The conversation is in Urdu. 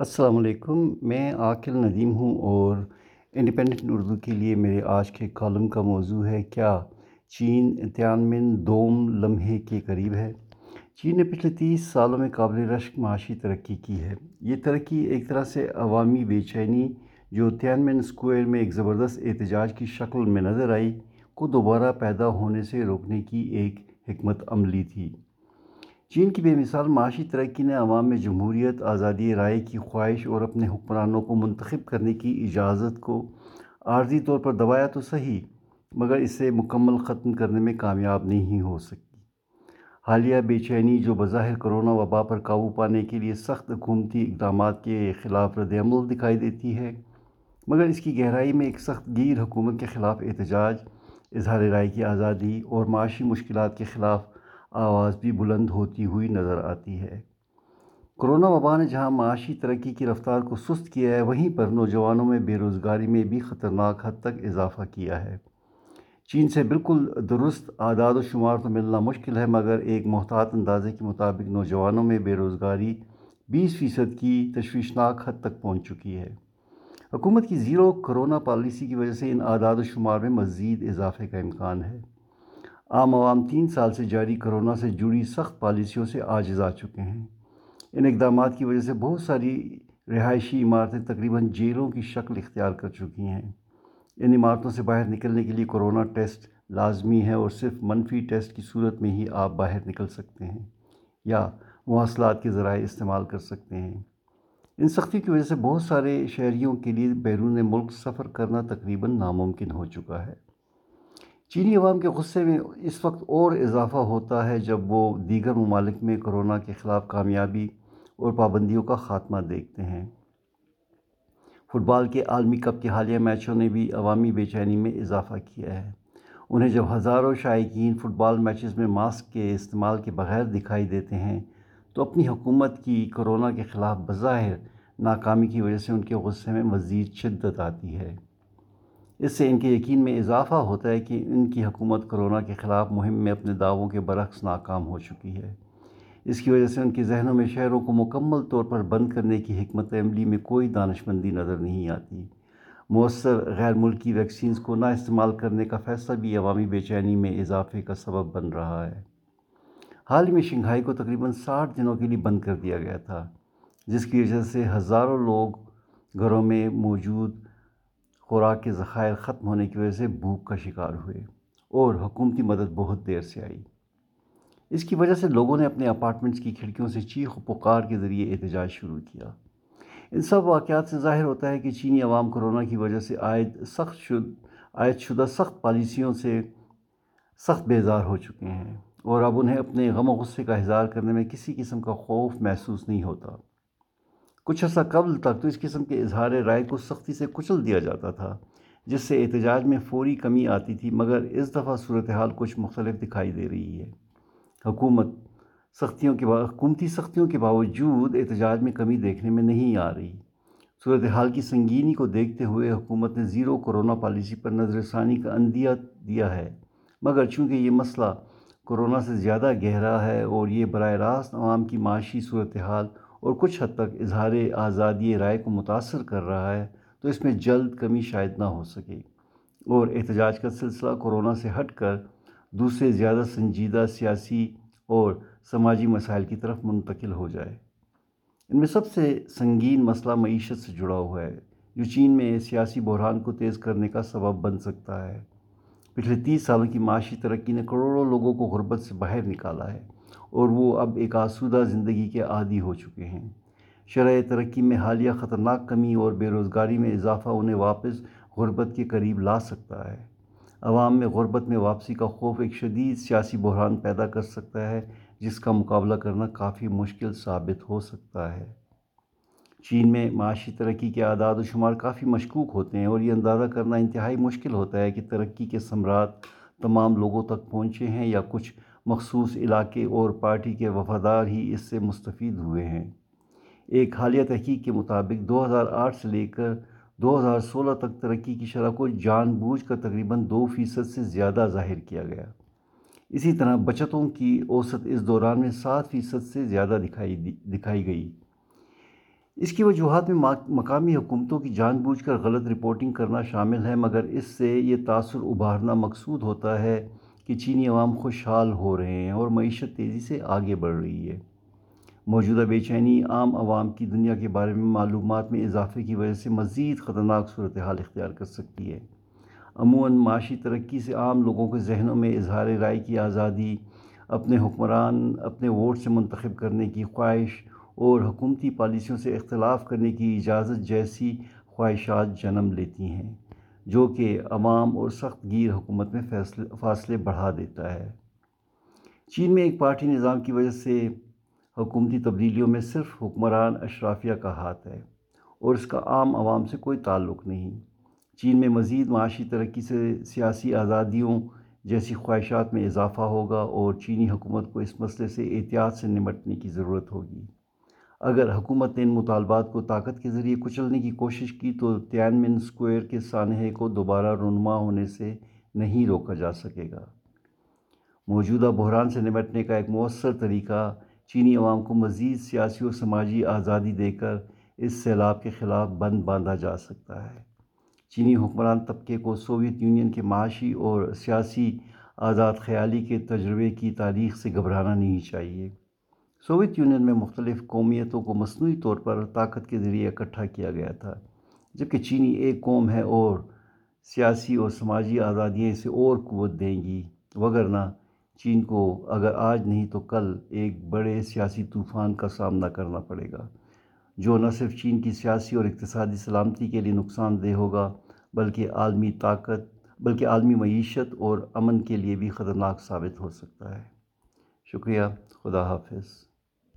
السلام علیکم، میں عاقل ندیم ہوں اور انڈیپینڈنٹ اردو کے لیے میرے آج کے کالم کا موضوع ہے، کیا چین تیانمن دوم لمحے کے قریب ہے؟ چین نے پچھلے تیس سالوں میں قابل رشک معاشی ترقی کی ہے۔ یہ ترقی ایک طرح سے عوامی بے چینی، جو تیانمن اسکوائر میں ایک زبردست احتجاج کی شکل میں نظر آئی، کو دوبارہ پیدا ہونے سے روکنے کی ایک حکمت عملی تھی۔ چین کی بے مثال معاشی ترقی نے عوام میں جمہوریت، آزادی رائے کی خواہش اور اپنے حکمرانوں کو منتخب کرنے کی اجازت کو عارضی طور پر دبایا تو صحیح، مگر اسے مکمل ختم کرنے میں کامیاب نہیں ہو سکی۔ حالیہ بے چینی جو بظاہر کرونا وبا پر قابو پانے کے لیے سخت حکومتی اقدامات کے خلاف رد عمل دکھائی دیتی ہے، مگر اس کی گہرائی میں ایک سخت گیر حکومت کے خلاف احتجاج، اظہار رائے کی آزادی اور معاشی مشکلات کے خلاف آواز بھی بلند ہوتی ہوئی نظر آتی ہے۔ کرونا وبا نے جہاں معاشی ترقی کی رفتار کو سست کیا ہے، وہیں پر نوجوانوں میں بے روزگاری میں بھی خطرناک حد تک اضافہ کیا ہے۔ چین سے بالکل درست اعداد و شمار تو ملنا مشکل ہے، مگر ایک محتاط اندازے کے مطابق نوجوانوں میں بے روزگاری بیس فیصد کی تشویشناک حد تک پہنچ چکی ہے۔ حکومت کی زیرو کرونا پالیسی کی وجہ سے ان اعداد و شمار میں مزید اضافے کا امکان ہے۔ عام عوام تین سال سے جاری کرونا سے جڑی سخت پالیسیوں سے آجز آ چکے ہیں۔ ان اقدامات کی وجہ سے بہت ساری رہائشی عمارتیں تقریباً جیلوں کی شکل اختیار کر چکی ہیں۔ ان عمارتوں سے باہر نکلنے کے لیے کرونا ٹیسٹ لازمی ہے اور صرف منفی ٹیسٹ کی صورت میں ہی آپ باہر نکل سکتے ہیں یا مواصلات کے ذرائع استعمال کر سکتے ہیں۔ ان سختی کی وجہ سے بہت سارے شہریوں کے لیے بیرون ملک سفر کرنا تقریباً ناممکن ہو چکا ہے۔ چینی عوام کے غصے میں اس وقت اور اضافہ ہوتا ہے جب وہ دیگر ممالک میں کرونا کے خلاف کامیابی اور پابندیوں کا خاتمہ دیکھتے ہیں۔ فٹ بال کے عالمی کپ کے حالیہ میچوں نے بھی عوامی بے چینی میں اضافہ کیا ہے۔ انہیں جب ہزاروں شائقین فٹ بال میچز میں ماسک کے استعمال کے بغیر دکھائی دیتے ہیں، تو اپنی حکومت کی کرونا کے خلاف بظاہر ناکامی کی وجہ سے ان کے غصے میں مزید شدت آتی ہے۔ اس سے ان کے یقین میں اضافہ ہوتا ہے کہ ان کی حکومت کرونا کے خلاف مہم میں اپنے دعووں کے برعکس ناکام ہو چکی ہے۔ اس کی وجہ سے ان کے ذہنوں میں شہروں کو مکمل طور پر بند کرنے کی حکمت عملی میں کوئی دانش مندی نظر نہیں آتی۔ مؤثر غیر ملکی ویکسینز کو نہ استعمال کرنے کا فیصلہ بھی عوامی بے چینی میں اضافے کا سبب بن رہا ہے۔ حال ہی میں شنگھائی کو تقریباً ساٹھ دنوں کے لیے بند کر دیا گیا تھا، جس کی وجہ سے ہزاروں لوگ گھروں میں موجود خوراک کے ذخائر ختم ہونے کی وجہ سے بھوک کا شکار ہوئے اور حکومتی مدد بہت دیر سے آئی۔ اس کی وجہ سے لوگوں نے اپنے اپارٹمنٹس کی کھڑکیوں سے چیخ و پکار کے ذریعے احتجاج شروع کیا۔ ان سب واقعات سے ظاہر ہوتا ہے کہ چینی عوام کرونا کی وجہ سے عائد سخت شد، عائد شدہ سخت پالیسیوں سے سخت بیزار ہو چکے ہیں اور اب انہیں اپنے غم و غصے کا اظہار کرنے میں کسی قسم کا خوف محسوس نہیں ہوتا۔ کچھ عرصہ قبل تک تو اس قسم کے اظہار رائے کو سختی سے کچل دیا جاتا تھا، جس سے احتجاج میں فوری کمی آتی تھی، مگر اس دفعہ صورتحال کچھ مختلف دکھائی دے رہی ہے۔ حکومت سختیوں کے با، حکومتی سختیوں کے باوجود احتجاج میں کمی دیکھنے میں نہیں آ رہی۔ صورتحال کی سنگینی کو دیکھتے ہوئے حکومت نے زیرو کرونا پالیسی پر نظر ثانی کا اندیہ دیا ہے، مگر چونکہ یہ مسئلہ کرونا سے زیادہ گہرا ہے اور یہ براہ راست عوام کی معاشی صورتحال اور کچھ حد تک اظہار آزادی رائے کو متاثر کر رہا ہے، تو اس میں جلد کمی شاید نہ ہو سکے۔ اور احتجاج کا سلسلہ کورونا سے ہٹ کر دوسرے زیادہ سنجیدہ سیاسی اور سماجی مسائل کی طرف منتقل ہو جائے۔ ان میں سب سے سنگین مسئلہ معیشت سے جڑا ہوا ہے، جو چین میں سیاسی بحران کو تیز کرنے کا سبب بن سکتا ہے۔ پچھلے تیس سالوں کی معاشی ترقی نے کروڑوں لوگوں کو غربت سے باہر نکالا ہے۔ اور وہ اب ایک آسودہ زندگی کے عادی ہو چکے ہیں۔ شرح ترقی میں حالیہ خطرناک کمی اور بے روزگاری میں اضافہ انہیں واپس غربت کے قریب لا سکتا ہے۔ عوام میں غربت میں واپسی کا خوف ایک شدید سیاسی بحران پیدا کر سکتا ہے، جس کا مقابلہ کرنا کافی مشکل ثابت ہو سکتا ہے۔ چین میں معاشی ترقی کے اعداد و شمار کافی مشکوک ہوتے ہیں اور یہ اندازہ کرنا انتہائی مشکل ہوتا ہے کہ ترقی کے ثمرات تمام لوگوں تک پہنچے ہیں یا کچھ مخصوص علاقے اور پارٹی کے وفادار ہی اس سے مستفید ہوئے ہیں۔ ایک حالیہ تحقیق کے مطابق دو ہزار آٹھ سے لے کر دو ہزار سولہ تک ترقی کی شرح کو جان بوجھ کر تقریباً دو فیصد سے زیادہ ظاہر کیا گیا۔ اسی طرح بچتوں کی اوسط اس دوران میں سات فیصد سے زیادہ دکھائی دکھائی گئی۔ اس کی وجوہات میں مقامی حکومتوں کی جان بوجھ کر غلط رپورٹنگ کرنا شامل ہے، مگر اس سے یہ تاثر ابھارنا مقصود ہوتا ہے کہ چینی عوام خوشحال ہو رہے ہیں اور معیشت تیزی سے آگے بڑھ رہی ہے۔ موجودہ بے چینی عام عوام کی دنیا کے بارے میں معلومات میں اضافے کی وجہ سے مزید خطرناک صورتحال اختیار کر سکتی ہے۔ عموماً معاشی ترقی سے عام لوگوں کے ذہنوں میں اظہار رائے کی آزادی، اپنے حکمران، اپنے ووٹ سے منتخب کرنے کی خواہش اور حکومتی پالیسیوں سے اختلاف کرنے کی اجازت جیسی خواہشات جنم لیتی ہیں۔ جو کہ عوام اور سخت گیر حکومت میں فیصلے فاصلے بڑھا دیتا ہے۔ چین میں ایک پارٹی نظام کی وجہ سے حکومتی تبدیلیوں میں صرف حکمران اشرافیہ کا ہاتھ ہے اور اس کا عام عوام سے کوئی تعلق نہیں۔ چین میں مزید معاشی ترقی سے سیاسی آزادیوں جیسی خواہشات میں اضافہ ہوگا اور چینی حکومت کو اس مسئلے سے احتیاط سے نمٹنے کی ضرورت ہوگی۔ اگر حکومت نے ان مطالبات کو طاقت کے ذریعے کچلنے کی کوشش کی تو تیانمن اسکوائر کے سانحے کو دوبارہ رونما ہونے سے نہیں روکا جا سکے گا۔ موجودہ بحران سے نمٹنے کا ایک مؤثر طریقہ چینی عوام کو مزید سیاسی اور سماجی آزادی دے کر اس سیلاب کے خلاف بند باندھا جا سکتا ہے۔ چینی حکمران طبقے کو سوویت یونین کے معاشی اور سیاسی آزاد خیالی کے تجربے کی تاریخ سے گھبرانا نہیں چاہیے۔ سوویت یونین میں مختلف قومیتوں کو مصنوعی طور پر طاقت کے ذریعے اکٹھا کیا گیا تھا، جبکہ چینی ایک قوم ہے اور سیاسی اور سماجی آزادیاں اسے اور قوت دیں گی۔ وگرنہ چین کو اگر آج نہیں تو کل ایک بڑے سیاسی طوفان کا سامنا کرنا پڑے گا، جو نہ صرف چین کی سیاسی اور اقتصادی سلامتی کے لیے نقصان دہ ہوگا، بلکہ عالمی طاقت، بلکہ عالمی معیشت اور امن کے لیے بھی خطرناک ثابت ہو سکتا ہے۔ شکریہ، خدا حافظ۔